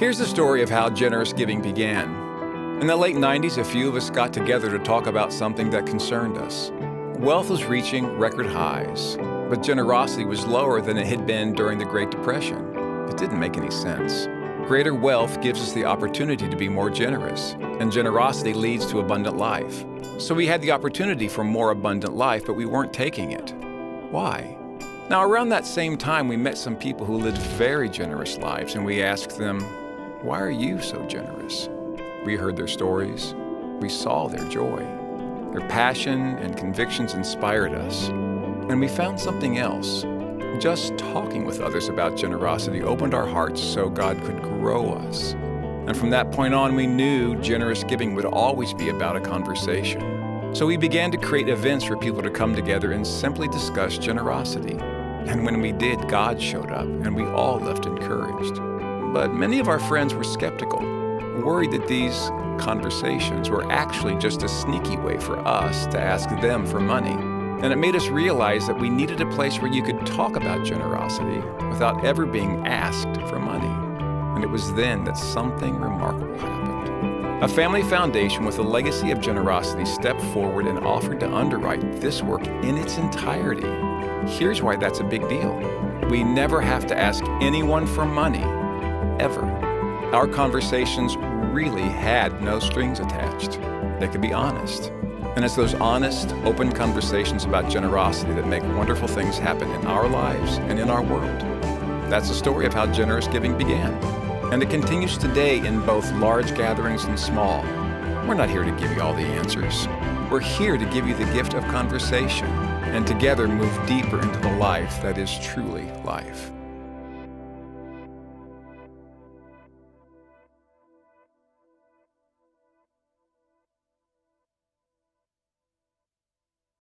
Here's the story of how generous giving began. In the late 90s, a few of us got together to talk about something that concerned us. Wealth was reaching record highs, but generosity was lower than it had been during the Great Depression. It didn't make any sense. Greater wealth gives us the opportunity to be more generous, and generosity leads to abundant life. So we had the opportunity for more abundant life, but we weren't taking it. Why? Now, around that same time, we met some people who lived very generous lives, and we asked them, why are you so generous? We heard their stories. We saw their joy. Their passion and convictions inspired us. And we found something else. Just talking with others about generosity opened our hearts so God could grow us. And from that point on, we knew generous giving would always be about a conversation. So we began to create events for people to come together and simply discuss generosity. And when we did, God showed up, and we all left encouraged. But many of our friends were skeptical, worried that these conversations were actually just a sneaky way for us to ask them for money. And it made us realize that we needed a place where you could talk about generosity without ever being asked for money. And it was then that something remarkable happened. A family foundation with a legacy of generosity stepped forward and offered to underwrite this work in its entirety. Here's why that's a big deal. We never have to ask anyone for money ever. Our conversations really had no strings attached. They could be honest. And it's those honest, open conversations about generosity that make wonderful things happen in our lives and in our world. That's the story of how generous giving began. And it continues today in both large gatherings and small. We're not here to give you all the answers. We're here to give you the gift of conversation and together move deeper into the life that is truly life.